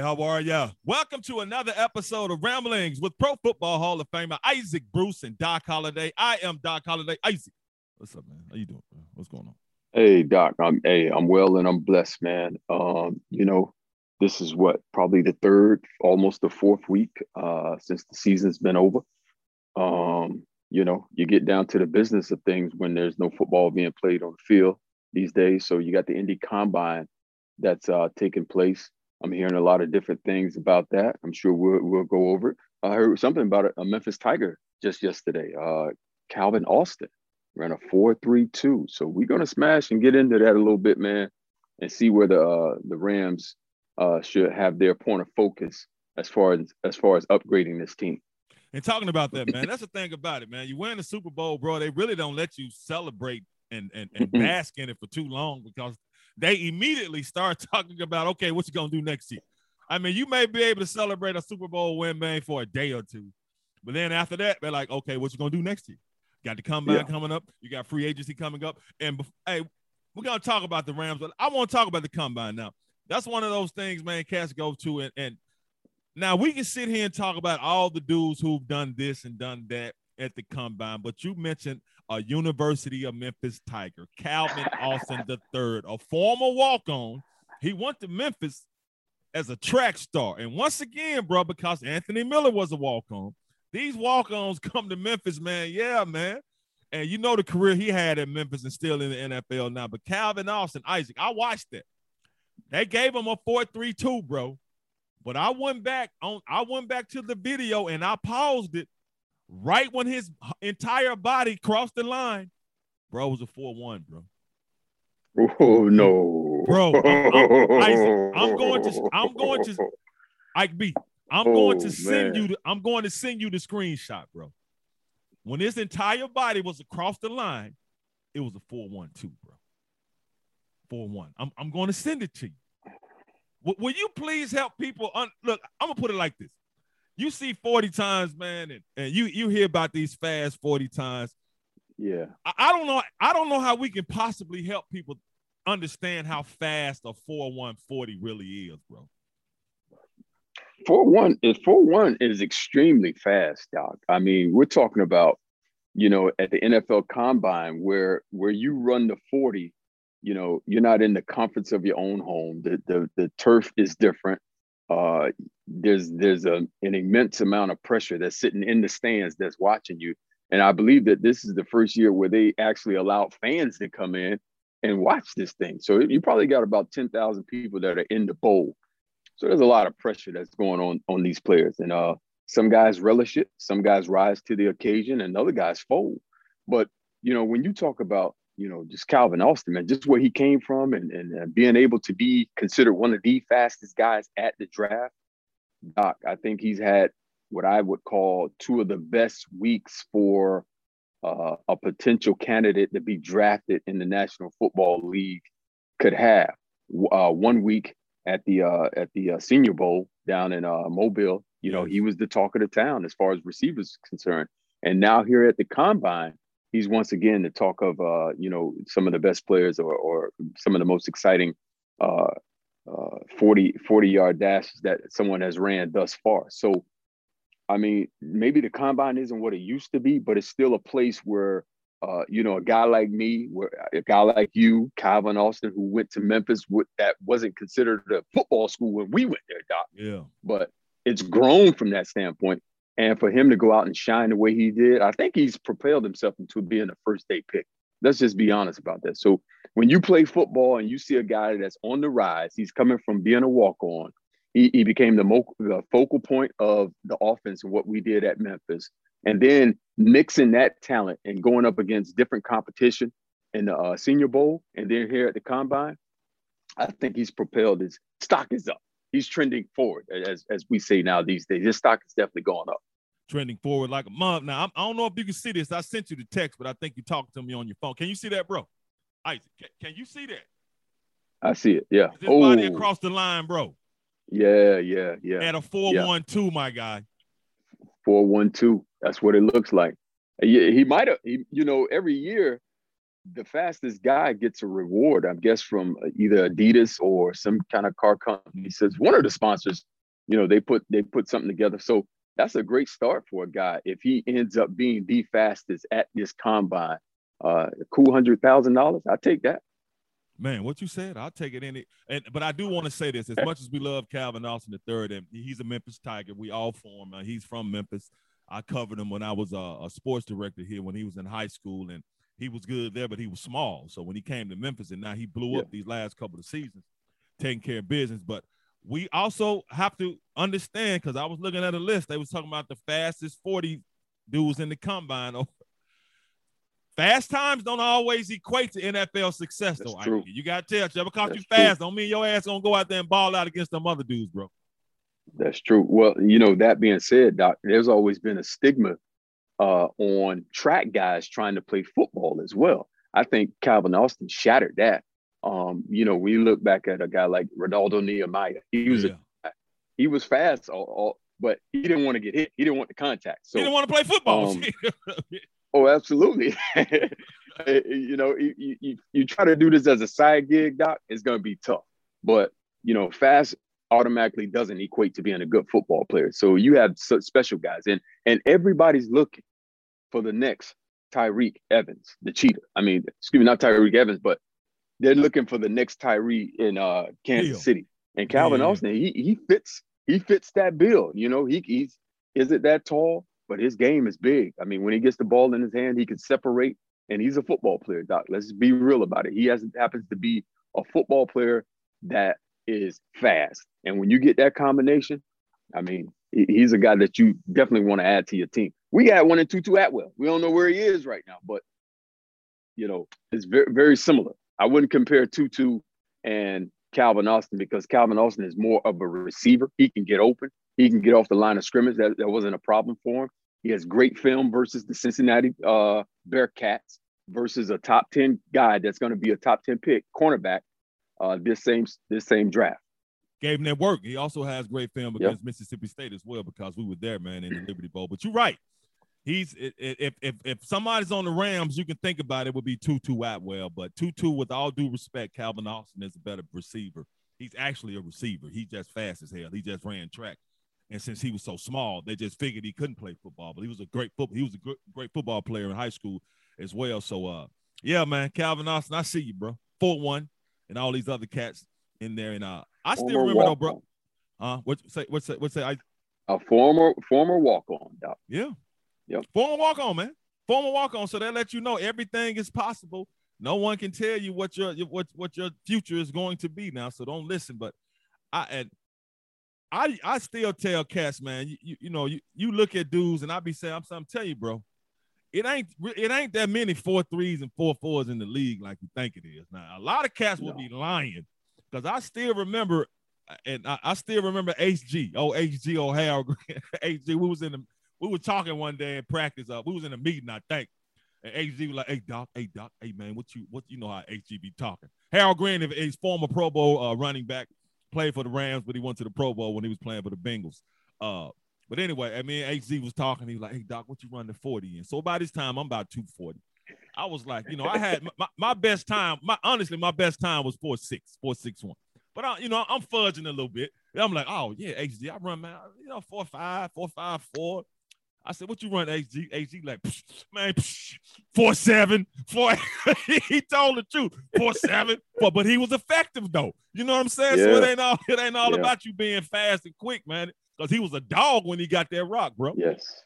How are ya? Welcome to another episode of Ramblings with Pro Football Hall of Famer Isaac Bruce and Doc Holliday. I am Doc Holliday. Isaac, what's up, man? How you doing? Man? What's going on? Hey Doc, I'm hey, I'm well and I'm blessed, man. Um, you know, this is what probably the third, almost the fourth week uh since the season's been over. Um, you know, you get down to the business of things when there's no football being played on the field these days. So you got the Indy Combine that's uh taking place. I'm hearing a lot of different things about that. I'm sure we'll we'll go over it. I heard something about a Memphis Tiger just yesterday. Uh, Calvin Austin ran a four three two. So we're gonna smash and get into that a little bit, man, and see where the uh, the Rams uh, should have their point of focus as far as as far as upgrading this team. And talking about that, man, that's the thing about it, man. You win the Super Bowl, bro. They really don't let you celebrate and and, and bask in it for too long because they immediately start talking about, okay, what you gonna do next year? I mean, you may be able to celebrate a Super Bowl win, man, for a day or two, but then after that, they're like, okay, what you gonna do next year? Got the combine Yeah. coming up. You got free agency coming up, and hey, we're gonna talk about the Rams, but I want to talk about the combine now. That's one of those things, man. Cats go to and and now we can sit here and talk about all the dudes who've done this and done that at the combine, but you mentioned a University of Memphis Tiger, Calvin Austin III, a former walk-on. He went to Memphis as a track star. And once again, bro, because Anthony Miller was a walk-on, these walk-ons come to Memphis, man. Yeah, man. And you know the career he had at Memphis and still in the NFL now. But Calvin Austin, Isaac, I watched that. They gave him a 4-3-2, bro. But I went back on I went back to the video and I paused it right when his entire body crossed the line. Bro, it was a 4-1, bro. Oh no, Bro, I'm- I'm- Isaac, I'm going to- I'm going to- Ike B, I'm oh, going to Oh, send man. you the, I'm going to send you the screenshot, bro. When his entire body was across the line, it was a 4-1-2, bro. 4-1. I'm, I'm going to send it to you. W- will you please help people? Un- Look, I'm gonna put it like this. You see 40 times, man, and, and you you hear about these fast 40 times. yeah. I, I don't know. I don't know how we can possibly help people understand how fast a 4-1-40 really is, bro. Four one is four one is extremely fast, Doc. I mean, we're talking about, you know, at the NFL Combine where where you run the forty, you know, you're not in the comforts of your own home. The the the turf is different. Uh, there's there's a, an immense amount of pressure that's sitting in the stands that's watching you. And I believe that this is the first year where they actually allowed fans to come in and watch this thing. So you probably got about ten thousand people that are in the bowl. So there's a lot of pressure that's going on on these players, and uh, some guys relish it, some guys rise to the occasion, and other guys fold. But you know, when you talk about you know just Calvin Austin, man, just where he came from, and and, and being able to be considered one of the fastest guys at the draft, Doc, I think he's had what I would call two of the best weeks for uh, a potential candidate to be drafted in the National Football League could have. Uh, one week at the uh, at the uh, Senior Bowl down in uh, Mobile, you know, he was the talk of the town as far as receivers concerned. And now here at the combine, he's once again the talk of uh, you know some of the best players or, or some of the most exciting uh, uh, 40 40 yard dashes that someone has ran thus far. So, I mean, maybe the combine isn't what it used to be, but it's still a place where uh, you know, a guy like me, where a guy like you, Calvin Austin, who went to Memphis, with, that wasn't considered a football school when we went there, Doc. Yeah. But it's grown from that standpoint. And for him to go out and shine the way he did, I think he's propelled himself into being a first day pick. Let's just be honest about that. So when you play football and you see a guy that's on the rise, he's coming from being a walk on. He, he became the, mo- the focal point of the offense and what we did at Memphis. And then mixing that talent and going up against different competition in the uh, Senior Bowl and then here at the Combine, I think he's propelled. His stock is up. He's trending forward, as as we say now these days. His stock is definitely going up. Trending forward like a month. Now I'm, I do not know if you can see this. I sent you the text, but I think you talked to me on your phone. Can you see that, bro? Isaac, can, can you see that? I see it. Yeah. His oh. body across the line, bro. Yeah, yeah, yeah. At a four yeah. one two, my guy. Four one two. That's what it looks like. He, he might have. You know, every year, the fastest guy gets a reward. I guess from either Adidas or some kind of car company. Says one of the sponsors. You know, they put they put something together. So that's a great start for a guy if he ends up being the fastest at this combine. Uh, cool hundred thousand dollars. I take that. Man, what you said, I'll take it any. And but I do want to say this: as much as we love Calvin Austin the third, and he's a Memphis Tiger, we all form. Uh, he's from Memphis. I covered him when I was a, a, sports director here when he was in high school, and he was good there, but he was small. So when he came to Memphis, and now he blew yeah. up these last couple of seasons, taking care of business. But we also have to understand because I was looking at a list. They was talking about the fastest forty dudes in the combine Fast times don't always equate to NFL success, though. True. You got to tell you, ever caught That's you fast, true. don't mean your ass gonna go out there and ball out against them other dudes, bro. That's true. Well, you know, that being said, Doc, there's always been a stigma uh, on track guys trying to play football as well. I think Calvin Austin shattered that. Um, you know, we look back at a guy like Renaldo Nehemiah. He was yeah. a, he was fast, all, all, but he didn't want to get hit. He didn't want the contact. So he didn't want to play football. Um, Oh, absolutely. you know, you, you, you try to do this as a side gig, Doc, it's going to be tough. But, you know, fast automatically doesn't equate to being a good football player. So you have such special guys, and and everybody's looking for the next Tyreek Evans, the cheetah. I mean, excuse me, not Tyreek Evans, but they're looking for the next Tyree in uh, Kansas City. And Calvin yeah. Austin, he he fits he fits that bill. You know, he he's is it that tall? but his game is big. I mean, when he gets the ball in his hand, he can separate, and he's a football player, Doc. Let's be real about it. He has happens to be a football player that is fast, and when you get that combination, I mean, he's a guy that you definitely want to add to your team. We got one and Tutu Atwell. We don't know where he is right now, but you know, it's very very similar. I wouldn't compare Tutu and Calvin Austin because Calvin Austin is more of a receiver. He can get open. He can get off the line of scrimmage. That, that wasn't a problem for him. He has great film versus the Cincinnati uh, Bearcats versus a top 10 guy that's going to be a top 10 pick cornerback uh, this same this same draft. Gave him that work. He also has great film against yep. Mississippi State as well because we were there, man, in the Liberty Bowl. But you're right. He's if if if somebody's on the Rams, you can think about it, it would be Tutu Atwell. But Tutu, with all due respect, Calvin Austin is a better receiver. He's actually a receiver. He's just fast as hell. He just ran track. And since he was so small, they just figured he couldn't play football. But he was a great football. He was a great, great football player in high school as well. So, uh, yeah, man, Calvin Austin, I see you, bro. Four one, and all these other cats in there. And uh, I still former remember though, bro. Uh, what say? What say? What say? I a former former walk on. Yeah. Yep. Former walk on, man. Former walk on. So that let you know everything is possible. No one can tell you what your what what your future is going to be now. So don't listen. But I and I I still tell cats, man, you, you, you know, you, you look at dudes and I be saying, I'm, I'm telling you, bro, it ain't it ain't that many four threes and four fours in the league like you think it is. Now, a lot of cats will be lying because I still remember, and I, I, still remember HG, oh HG O'Hara, HG. We was in the we were talking one day in practice. Uh, we was in a meeting, I think. And HG was like, "Hey doc, hey doc, hey man, what you what you know how HG be talking?" Harold Green, his former Pro Bowl uh, running back, played for the Rams, but he went to the Pro Bowl when he was playing for the Bengals. Uh, but anyway, I mean, HG was talking. He was like, "Hey Doc, what you run the 40 in?" So by this time, I'm about 240. I was like, you know, I had my, my best time. My honestly, my best time was four six, four six one. But I, you know, I'm fudging a little bit. And I'm like, oh yeah, HG. I run man, you know, four five, four five, four. I said, what you run, HG? HG like, man, four seven, four. he told the truth, four seven. But but he was effective though. You know what I'm saying? Yeah. So it ain't all it ain't all yeah. about you being fast and quick, man. Because he was a dog when he got that rock, bro. Yes.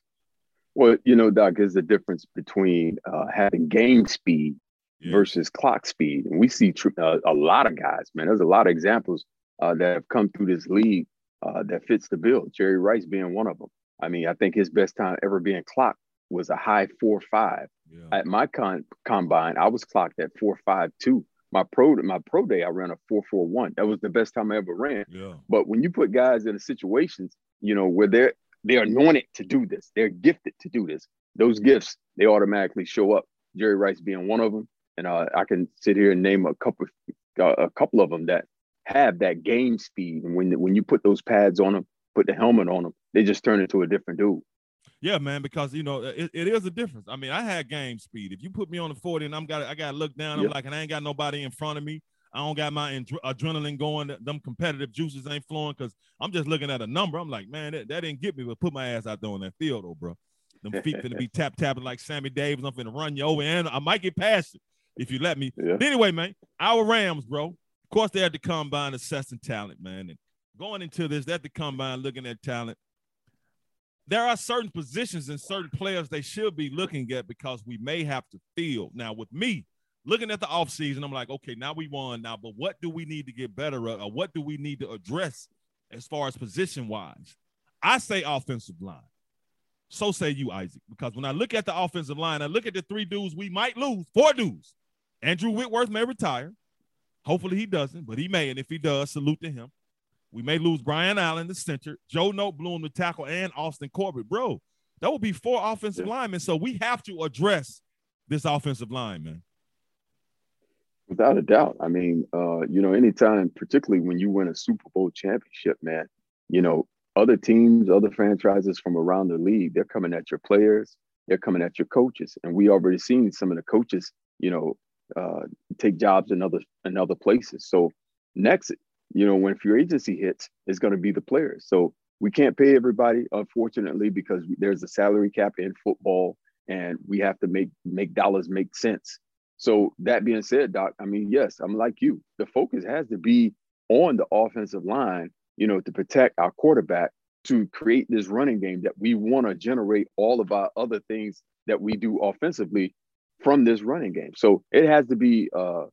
Well, you know, Doc, there's a difference between uh, having game speed yeah. versus clock speed, and we see tr- uh, a lot of guys, man. There's a lot of examples uh, that have come through this league uh, that fits the bill. Jerry Rice being one of them. I mean, I think his best time ever being clocked was a high four five. Yeah. At my con- combine, I was clocked at four five two. My pro my pro day, I ran a four four one. That was the best time I ever ran. Yeah. But when you put guys in situations, you know, where they're they're anointed to do this, they're gifted to do this. Those gifts they automatically show up. Jerry Rice being one of them, and uh, I can sit here and name a couple uh, a couple of them that have that game speed. And when when you put those pads on them, put the helmet on them, they just turn into a different dude. Yeah, man, because you know it, it is a difference. I mean, I had game speed. If you put me on the 40 and I'm got I got to look down, I'm like, and I ain't got nobody in front of me. I don't got my adrenaline going. Them competitive juices ain't flowing because I'm just looking at a number. I'm like, man, that, that didn't get me, but put my ass out there on that field, though, bro. Them feet gonna be tap tapping like Sammy Davis. I'm gonna run you over, and I might get past it if you let me. Yeah. Anyway, man, our Rams, bro. Of course, they had to combine assessing talent, man, and going into this, they had to combine looking at talent there are certain positions and certain players they should be looking at because we may have to field. Now, with me looking at the offseason, I'm like, okay, now we won now, but what do we need to get better at, or what do we need to address as far as position wise? I say offensive line. So say you, Isaac, because when I look at the offensive line, I look at the three dudes we might lose, four dudes. Andrew Whitworth may retire. Hopefully he doesn't, but he may. And if he does, salute to him. We may lose Brian Allen, the center, Joe Noteboom, the tackle, and Austin Corbett. Bro, that will be four offensive yeah. linemen. So we have to address this offensive line, man. Without a doubt. I mean, uh, you know, anytime, particularly when you win a Super Bowl championship, man, you know, other teams, other franchises from around the league, they're coming at your players, they're coming at your coaches. And we already seen some of the coaches, you know, uh, take jobs in other in other places. So next, you know, when free agency hits, it's going to be the players. So we can't pay everybody, unfortunately, because there's a salary cap in football, and we have to make make dollars make sense. So that being said, Doc, I mean, yes, I'm like you. The focus has to be on the offensive line, you know, to protect our quarterback, to create this running game that we want to generate all of our other things that we do offensively from this running game. So it has to be uh,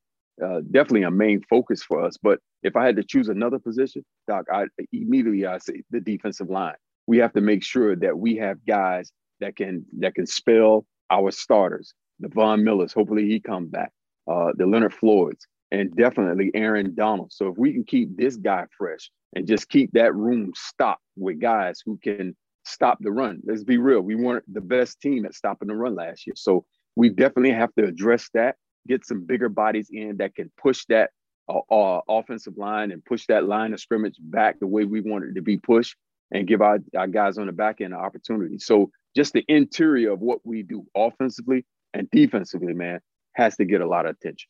uh, definitely a main focus for us. But if I had to choose another position, Doc, I immediately I say the defensive line. We have to make sure that we have guys that can that can spell our starters. The Von Millers, hopefully he come back. Uh, the Leonard Floyds, and definitely Aaron Donald. So if we can keep this guy fresh and just keep that room stocked with guys who can stop the run. Let's be real. We weren't the best team at stopping the run last year. So we definitely have to address that get some bigger bodies in that can push that uh, uh, offensive line and push that line of scrimmage back the way we want it to be pushed and give our, our guys on the back end an opportunity. So just the interior of what we do offensively and defensively, man, has to get a lot of attention.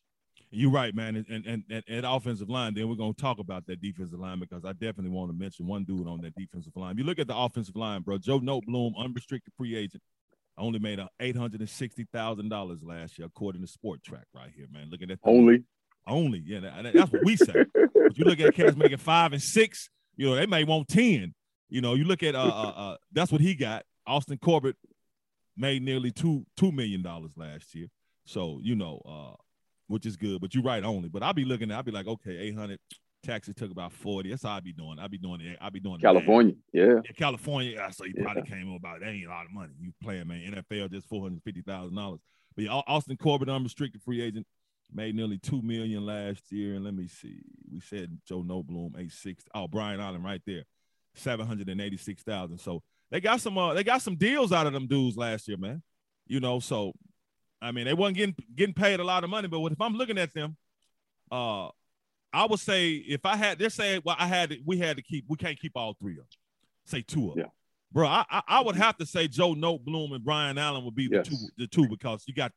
You're right, man. And and and, and offensive line, then we're gonna talk about that defensive line because I definitely want to mention one dude on that defensive line. If you look at the offensive line, bro, Joe Noteboom, unrestricted free agent, only made eight hundred and sixty thousand dollars last year, according to Spotrac, right here, man. Looking at only, only, yeah, that, that's what we say. you look at cats making five and six, you know, they may want ten. You know, you look at uh, uh, uh that's what he got. Austin Corbett made nearly two two million dollars last year, so you know, uh, which is good. But you're right, only. But I'll be looking, at, I'll be like, okay, eight hundred Taxes took about 40. That's how I be doing. I be doing it. I be doing California. Yeah. yeah. California. So you yeah. probably came about that ain't a lot of money. You playing, man. NFL just four hundred fifty thousand dollars. But yeah, Austin Corbett, unrestricted free agent, made nearly two million last year. And let me see. We said Joe Noteboom, eight six. Oh, Brian Allen right there. Seven hundred and eighty-six thousand. So they got some uh, they got some deals out of them dudes last year, man. You know, so I mean they wasn't getting getting paid a lot of money, but if I'm looking at them, uh I would say if I had, they're saying, well, I had, to, we had to keep, we can't keep all three of them. Say two of them. Yeah. Bro, I, I, I would have to say Joe Noteboom and Brian Allen would be the yes. two, the two because you got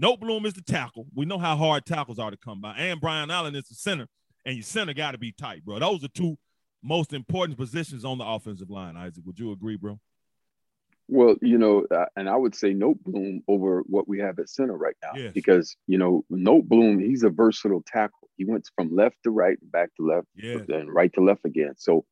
Noteboom is the tackle. We know how hard tackles are to come by. And Brian Allen is the center, and your center got to be tight, bro. Those are two most important positions on the offensive line, Isaac. Would you agree, bro? Well, you know, uh, and I would say Noteboom over what we have at center right now Yes. because you know Noteboom, he's a versatile tackle. He went from left to right, back to left, Yeah. then right to left again. So,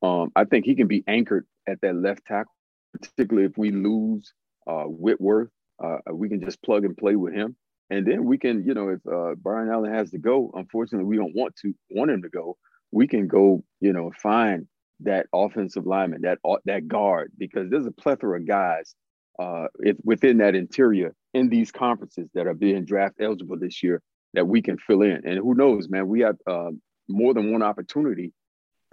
um, I think he can be anchored at that left tackle, particularly if we lose uh, Whitworth. Uh, we can just plug and play with him, and then we can, you know, if uh, Brian Allen has to go, unfortunately, we don't want to want him to go. We can go, you know, find that offensive lineman, that that guard, because there's a plethora of guys uh, if, within that interior in these conferences that are being draft eligible this year that we can fill in. And who knows, man, we have uh, more than one opportunity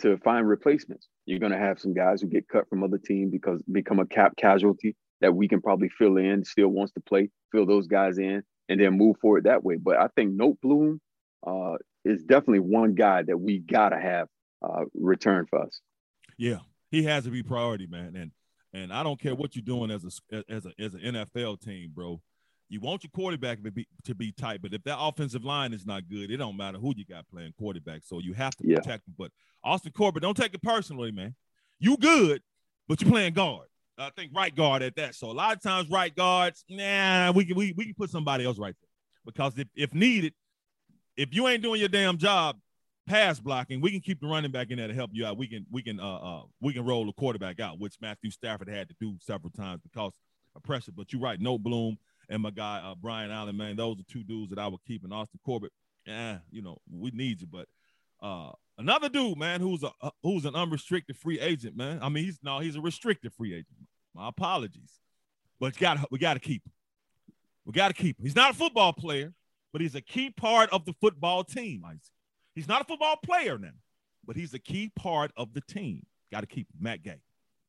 to find replacements. You're going to have some guys who get cut from other teams because become a cap casualty that we can probably fill in, still wants to play, fill those guys in, and then move forward that way. But I think Noteboom uh, is definitely one guy that we got to have uh, return for us. Yeah, he has to be priority, man. And and I don't care what you're doing as a as a as an NFL team, bro. You want your quarterback to be to be tight, but if that offensive line is not good, it don't matter who you got playing quarterback. So you have to Yeah. protect him. But Austin Corbett, don't take it personally, man. You good, but you're playing guard. I think right guard at that. So a lot of times right guards, nah, we can we, we can put somebody else right there. Because if, if needed, if you ain't doing your damn job, pass blocking, we can keep the running back in there to help you out. We can we can uh uh we can roll the quarterback out, which Matthew Stafford had to do several times because of pressure. But you're right, Noteboom and my guy uh, Brian Allen, man, those are two dudes that I would keep. And Austin Corbett, yeah, you know, we need you, but uh another dude, man, who's a uh, who's an unrestricted free agent, man. I mean, he's no, he's a restricted free agent. My apologies, but got we got to keep him. We got to keep him. He's not a football player, but he's a key part of the football team. Isaac. He's not a football player now, but he's a key part of the team. Got to keep him. Matt Gay.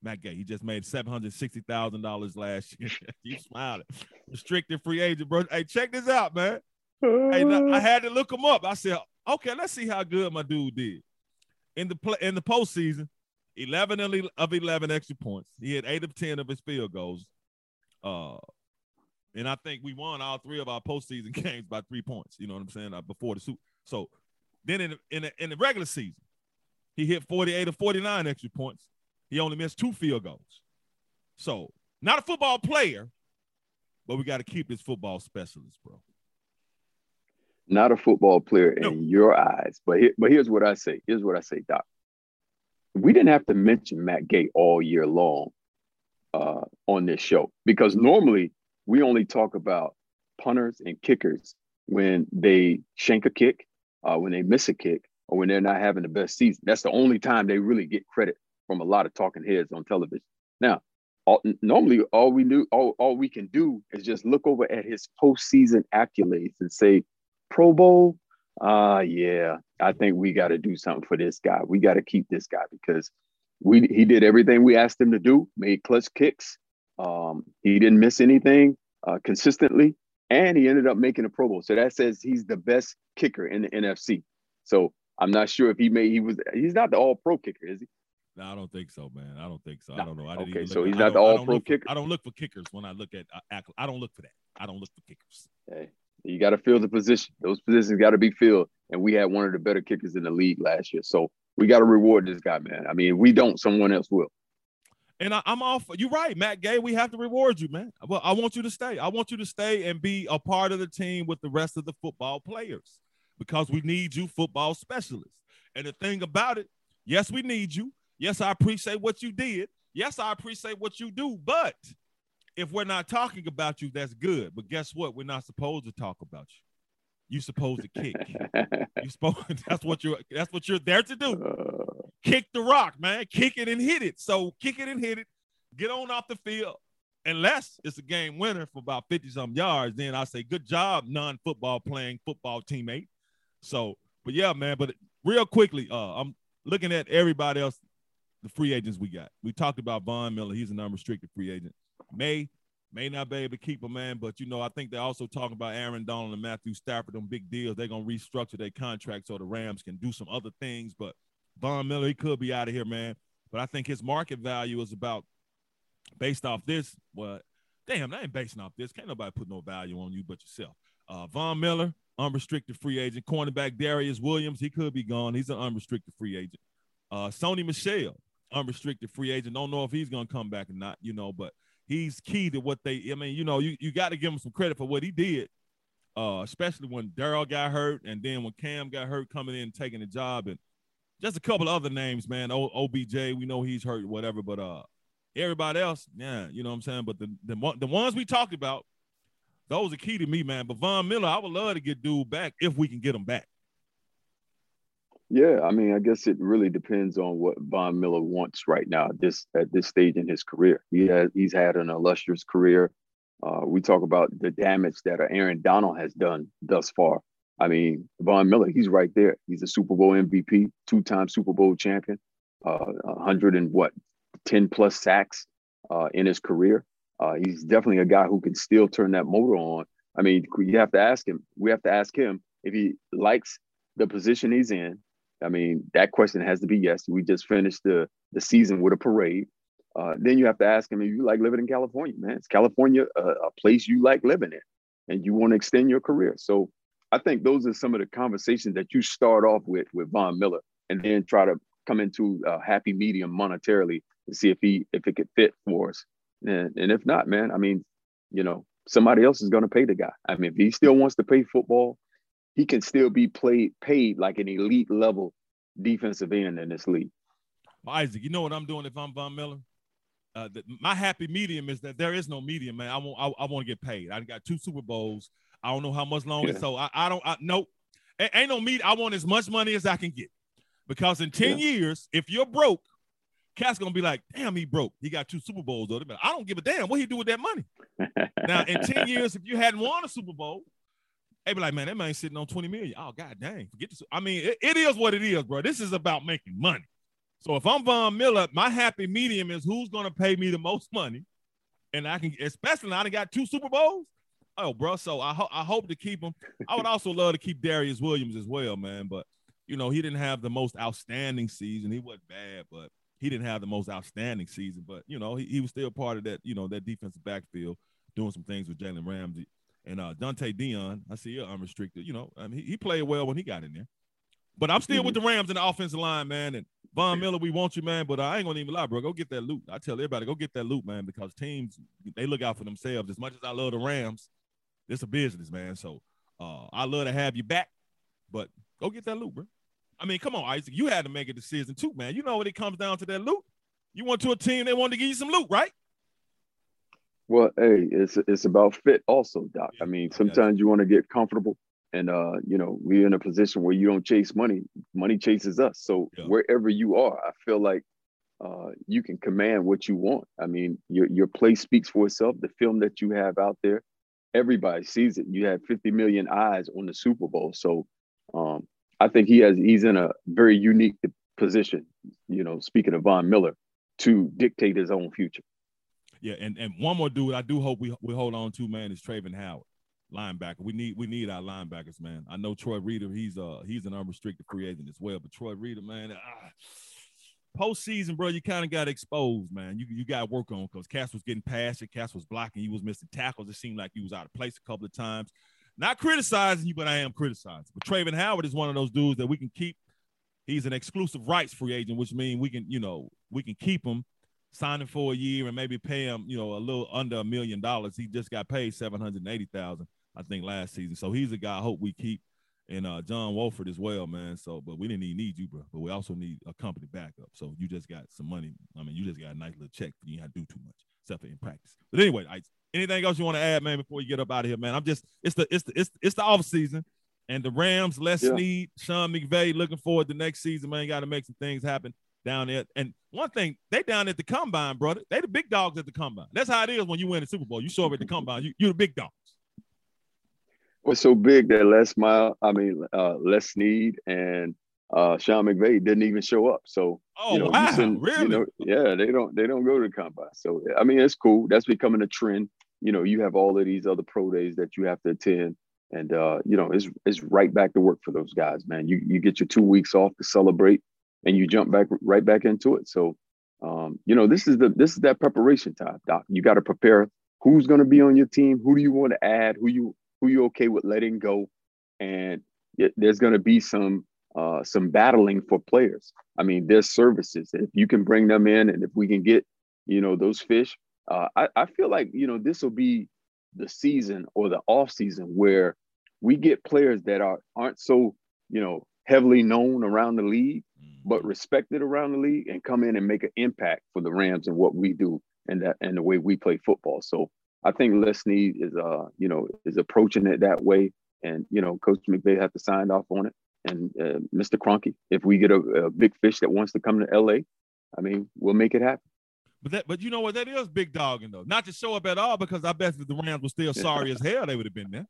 Matt Gay. He just made seven hundred sixty thousand dollars last year. you smiling. Restricted free agent, bro. Hey, check this out, man. Hey, I had to look him up. I said, okay, let's see how good my dude did in the play in the postseason. Eleven of eleven extra points. He had eight of ten of his field goals. Uh, and I think we won all three of our postseason games by three points. You know what I'm saying? Uh, before the suit. So then in the, in the, in the regular season, he hit 48 or 49 extra points. He only missed two field goals. So not a football player, but we got to keep this football specialist, bro. Not a football player No. in your eyes, but here, but here's what I say. Here's what I say, Doc. We didn't have to mention Matt Gay all year long uh, on this show because normally we only talk about punters and kickers when they shank a kick, uh, when they miss a kick, or when they're not having the best season. That's the only time they really get credit from a lot of talking heads on television. Now, all, normally all we knew, all, all we can do is just look over at his postseason accolades and say, Pro Bowl, uh yeah, I think we got to do something for this guy. We got to keep this guy because we he did everything we asked him to do, made clutch kicks. Um, he didn't miss anything uh, consistently, and he ended up making a Pro Bowl. So that says he's the best kicker in the NFC. So I'm not sure if he made he was he's not the All Pro kicker, is he? No, I don't think so, man. I don't think so. I don't know. I didn't Okay, so he's I not don't- the all-pro look for- kicker? I don't look for kickers when I look at. uh, I don't look for that. I don't look for kickers. Hey, you got to fill the position. Those positions got to be filled. And we had one of the better kickers in the league last year. So we got to reward this guy, man. I mean, if we don't, someone else will. And I, I'm off. You're right, Matt Gay. We have to reward you, man. Well, I want you to stay. I want you to stay and be a part of the team with the rest of the football players because we need you, football specialists. And the thing about it, yes, we need you. Yes, I appreciate what you did. Yes, I appreciate what you do. But if we're not talking about you, that's good. But guess what? We're not supposed to talk about you. You're supposed to kick. You supposed that's what you're that's what you're there to do Uh, kick the rock, man. Kick it and hit it. So kick it and hit it. Get on off the field. Unless it's a game winner for about 50 some yards, then I say, good job, non football playing football teammate. So, but yeah, man. But real quickly, uh, I'm looking at everybody else, the free agents we got. We talked about Von Miller. He's an unrestricted free agent. May, may not be able to keep him, man. But you know, I think they're also talking about Aaron Donald and Matthew Stafford, them big deals. They're gonna restructure their contract so the Rams can do some other things. But Von Miller, he could be out of here, man. But I think his market value is about based off this. Well, damn, I ain't basing off this. Can't nobody put no value on you but yourself. Uh, Von Miller, unrestricted free agent. Cornerback Darius Williams, he could be gone. He's an unrestricted free agent. Uh, Sony Michel, unrestricted free agent. Don't know if he's gonna come back or not, you know, but he's key to what they. I mean, you know, you, you got to give him some credit for what he did, uh, especially when Darrell got hurt and then when Cam got hurt coming in taking the job and just a couple other names, man. O, OBJ, we know he's hurt, whatever, but uh, everybody else, yeah, you know what I'm saying. But the the the ones we talked about, those are key to me, man. But Von Miller, I would love to get dude back if we can get him back. Yeah, I mean, I guess it really depends on what Von Miller wants right now at this at this stage in his career. He has he's had an illustrious career. Uh, we talk about the damage that Aaron Donald has done thus far. I mean, Von Miller, he's right there. He's a Super Bowl MVP, two-time Super Bowl champion, uh, 100 and what, 10 plus sacks uh, in his career. Uh, he's definitely a guy who can still turn that motor on. I mean, you have to ask him. We have to ask him if he likes the position he's in I mean, that question has to be yes. We just finished the the season with a parade. Uh, then you have to ask him if you like living in California, man. Is California a, a place you like living in, and you want to extend your career? So I think those are some of the conversations that you start off with with Von Miller, and then try to come into a happy medium monetarily to see if he if it could fit for us. And, and if not, man, I mean, you know, somebody else is going to pay the guy. I mean, if he still wants to pay football, he can still be played paid like an elite level defensive end in this league. Isaac, you know what I'm doing if I'm Von Miller? Uh, the, my happy medium is that there is no medium, man. I want I, I want to get paid. I got two Super Bowls. I don't know how much longer, yeah. so I, I don't. I, nope, ain't no meat. I want as much money as I can get, because in ten yeah. years, if you're broke, Cat's gonna be like, damn, he broke. He got two Super Bowls though. I don't give a damn what he do with that money. now, in ten years, if you hadn't won a Super Bowl, they be like, man, that man sitting on 20 million. Oh, god dang. Forget this. I mean, it, it is what it is, bro. This is about making money. So if I'm Von Miller, my happy medium is who's gonna pay me the most money. And I can, especially now I got two Super Bowls. Oh, bro. So I, ho- I hope to keep him. I would also love to keep Darius Williams as well, man. But you know, he didn't have the most outstanding season. He wasn't bad, but he didn't have the most outstanding season. But you know, he, he was still part of that, you know, that defensive backfield, doing some things with Jalen Ramsey. And uh, Dont'e Deayon, I see you're unrestricted. You know, I mean, he, he played well when he got in there. But I'm still mm-hmm. with the Rams in the offensive line, man. And Von Miller, we want you, man. But I ain't gonna even lie, bro. Go get that loot. I tell everybody, go get that loot, man, because teams they look out for themselves. As much as I love the Rams, it's a business, man. So uh, I love to have you back, but go get that loot, bro. I mean, come on, Isaac. You had to make a decision too, man. You know when it comes down to that loot. You went to a team they wanted to give you some loot, right? Well, hey, it's it's about fit also, Doc. I mean, sometimes you want to get comfortable, and uh, you know, we're in a position where you don't chase money; money chases us. So yeah. wherever you are, I feel like uh, you can command what you want. I mean, your your play speaks for itself. The film that you have out there, everybody sees it. You have 50 million eyes on the Super Bowl, so um, I think he has he's in a very unique position. You know, speaking of Von Miller, to dictate his own future. Yeah, and, and one more dude I do hope we, we hold on to, man, is Travin Howard, linebacker. We need we need our linebackers, man. I know Troy Reeder, he's uh he's an unrestricted free agent as well, but Troy Reeder, man, ah, postseason, bro, you kind of got exposed, man. You you got to work on because Cass was getting past it, Cass was blocking, he was missing tackles. It seemed like he was out of place a couple of times. Not criticizing you, but I am criticizing. But Travin Howard is one of those dudes that we can keep. He's an exclusive rights free agent, which means we can, you know, we can keep him sign him for a year and maybe pay him, you know, a little under a million dollars. He just got paid seven hundred eighty thousand, I think, last season. So he's a guy I hope we keep. And uh, John Wolford as well, man. So, but we didn't even need you, bro. But we also need a company backup. So you just got some money. I mean, you just got a nice little check. You ain't have to do too much, except for in practice. But anyway, I, anything else you want to add, man, before you get up out of here, man? I'm just it's the it's the it's it's the off season. And the Rams, Les yeah. Snead, Sean McVay, looking forward to next season, man. Got to make some things happen down there. And one thing, they down at the combine, brother. They the big dogs at the combine. That's how it is when you win the Super Bowl. You show up at the combine. You, you're the big dogs. What's so big that Les Mile, I mean uh, Les Snead and uh, Sean McVay didn't even show up. So oh you know, wow, send, really? You know, yeah, they don't they don't go to the combine. So I mean, it's cool. That's becoming a trend. You know, you have all of these other pro days that you have to attend, and uh, you know, it's it's right back to work for those guys, man. You you get your two weeks off to celebrate and you jump back right back into it. So, um, you know, this is the this is that preparation time, Doc. You got to prepare who's going to be on your team, who do you want to add, who you who you okay with letting go, and it, there's going to be some uh, some battling for players. I mean, there's services if you can bring them in, and if we can get you know those fish, uh, I, I feel like you know this will be the season or the off season where we get players that are aren't so you know heavily known around the league, but respected around the league, and come in and make an impact for the Rams and what we do and that and the way we play football. So I think Les Snead is uh you know is approaching it that way, and you know Coach McVay has to sign off on it, and uh, Mr. Kroenke, if we get a, a big fish that wants to come to LA, I mean we'll make it happen. But that, but you know what? That is big dogging though. Not to show up at all, because I bet if the Rams were still sorry as hell, they would have been there.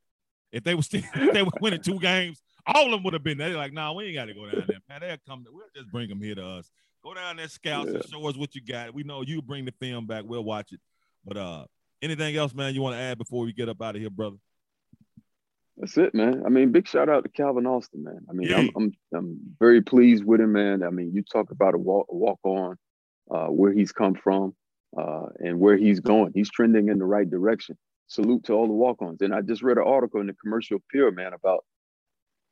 If they were still, they were winning two games, all of them would have been there. They're like, nah, we ain't got to go down there, man. They'll come. We'll just bring them here to us. Go down there, scouts, yeah. and show us what you got. We know you bring the film back. We'll watch it. But uh, anything else, man, you want to add before we get up out of here, brother? That's it, man. I mean, big shout out to Calvin Austin, man. I mean, yeah. I'm, I'm, I'm very pleased with him, man. I mean, you talk about a walk, a walk on, uh, where he's come from, uh, and where he's going. He's trending in the right direction. Salute to all the walk-ons. And I just read an article in the Commercial Appeal, man, about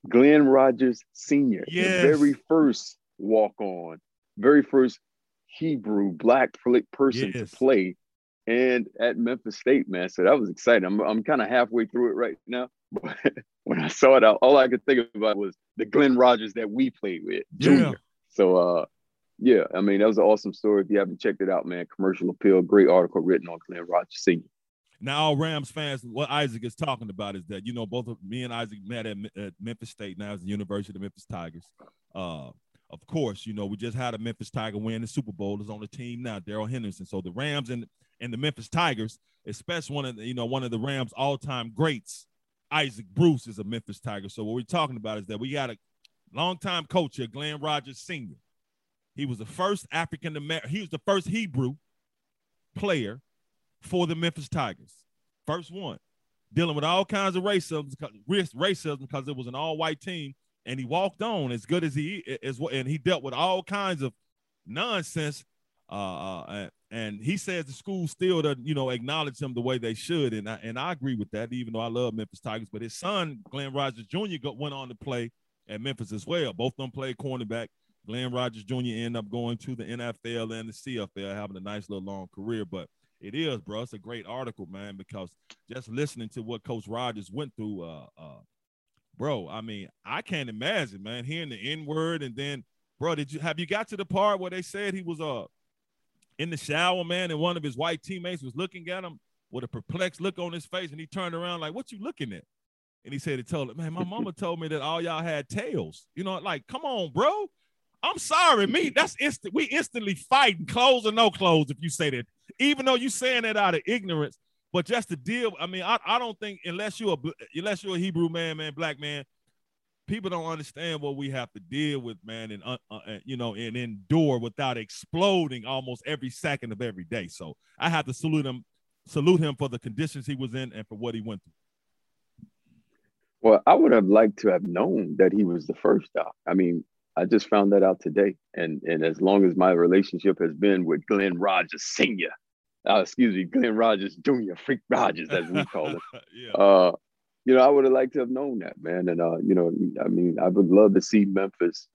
Glenn Rogers Sr., yes. the very first walk-on very first Hebrew black person yes. to play and at Memphis State, man. So that was exciting. I'm, I'm kind of halfway through it right now. But when I saw it, all I could think about was the Glenn Rogers that we played with, Junior. Yeah. So, uh, yeah, I mean, that was an awesome story. If you haven't checked it out, man, Commercial Appeal, great article written on Glenn Rogers Sr. Now, all Rams fans, what Isaac is talking about is that, you know, both of me and Isaac met at, at Memphis State, now it's the University of Memphis Tigers. Uh, of course, you know, we just had a Memphis Tiger win the Super Bowl. Is on the team now, Darrell Henderson. So the Rams and and the Memphis Tigers, especially one of the, you know, one of the Rams all-time greats, Isaac Bruce is a Memphis Tiger. So what we're talking about is that we got a longtime coach here, Glenn Rogers Sr. He was the first African American, he was the first Hebrew player for the Memphis Tigers. First one. Dealing with all kinds of racism, racism because it was an all-white team and he walked on as good as he is, and he dealt with all kinds of nonsense. Uh, uh, and he says the school still doesn't, you know, acknowledge him the way they should, and I, and I agree with that. Even though I love Memphis Tigers, but his son Glenn Rogers Jr. Got, went on to play at Memphis as well. Both of them played cornerback. Glenn Rogers Jr. ended up going to the NFL and the CFL, having a nice little long career. But it is, bro. It's a great article, man, because just listening to what Coach Rogers went through, uh, uh, bro, I mean, I can't imagine, man, hearing the N word and then, bro, did you have you got to the part where they said he was uh in the shower, man, and one of his white teammates was looking at him with a perplexed look on his face, and he turned around like, "What you looking at?" And he said, "He told him, man, my mama told me that all y'all had tails. You know, like, come on, bro." I'm sorry, me. That's instant. We instantly fighting, clothes or no clothes. If you say that, even though you saying that out of ignorance, but just to deal, I mean, I, I don't think unless you're a unless you're a Hebrew man, man, black man, people don't understand what we have to deal with, man, and uh, uh, you know, and endure without exploding almost every second of every day. So I have to salute him, salute him for the conditions he was in and for what he went through. Well, I would have liked to have known that he was the first doc. I mean, I just found that out today, and and as long as my relationship has been with Glenn Rogers Senior, uh, excuse me, Glenn Rogers Jr., Freak Rogers, as we call him. yeah. uh, you know, I would have liked to have known that, man. And, uh, you know, I mean, I would love to see Memphis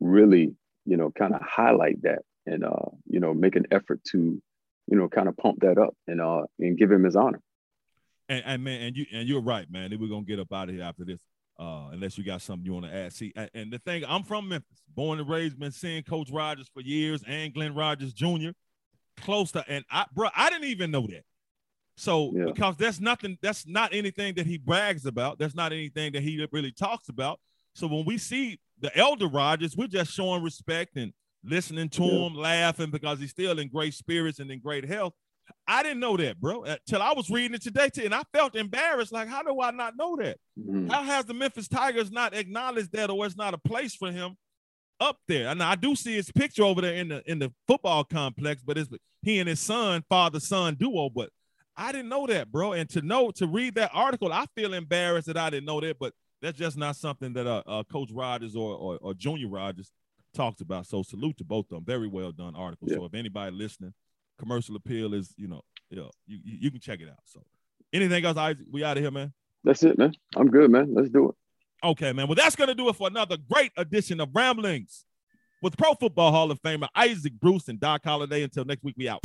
really, you know, kind of highlight that and, uh, you know, make an effort to, you know, kind of pump that up and, uh, and give him his honor. And, and man, and you, and you're right, man. We're going to get up out of here after this. Uh, unless you got something you want to add. See, and the thing, I'm from Memphis, born and raised, been seeing Coach Rogers for years and Glenn Rogers Jr close to, and I, bro, I didn't even know that. So yeah. because that's nothing, that's not anything that he brags about. That's not anything that he really talks about. So when we see the elder Rogers, we're just showing respect and listening to yeah. him, laughing because he's still in great spirits and in great health. I didn't know that, bro, until I was reading it today, too, and I felt embarrassed. Like, how do I not know that? Mm-hmm. How has the Memphis Tigers not acknowledged that, or it's not a place for him up there. And I do see his picture over there in the in the football complex, but it's he and his son, father son duo. But I didn't know that, bro. And to know to read that article, I feel embarrassed that I didn't know that. But that's just not something that uh, uh Coach Rogers or, or, or Junior Rogers talks about. So salute to both of them. Very well done article. Yeah. So if anybody listening commercial appeal is, you know, you know, you, you can check it out. So anything else, Isaac? We out of here, man. That's it, man. I'm good, man. Let's do it. Okay, man. Well, that's gonna do it for another great edition of Ramblings with Pro Football Hall of Famer Isaac Bruce and Doc Holliday. Until next week, we out.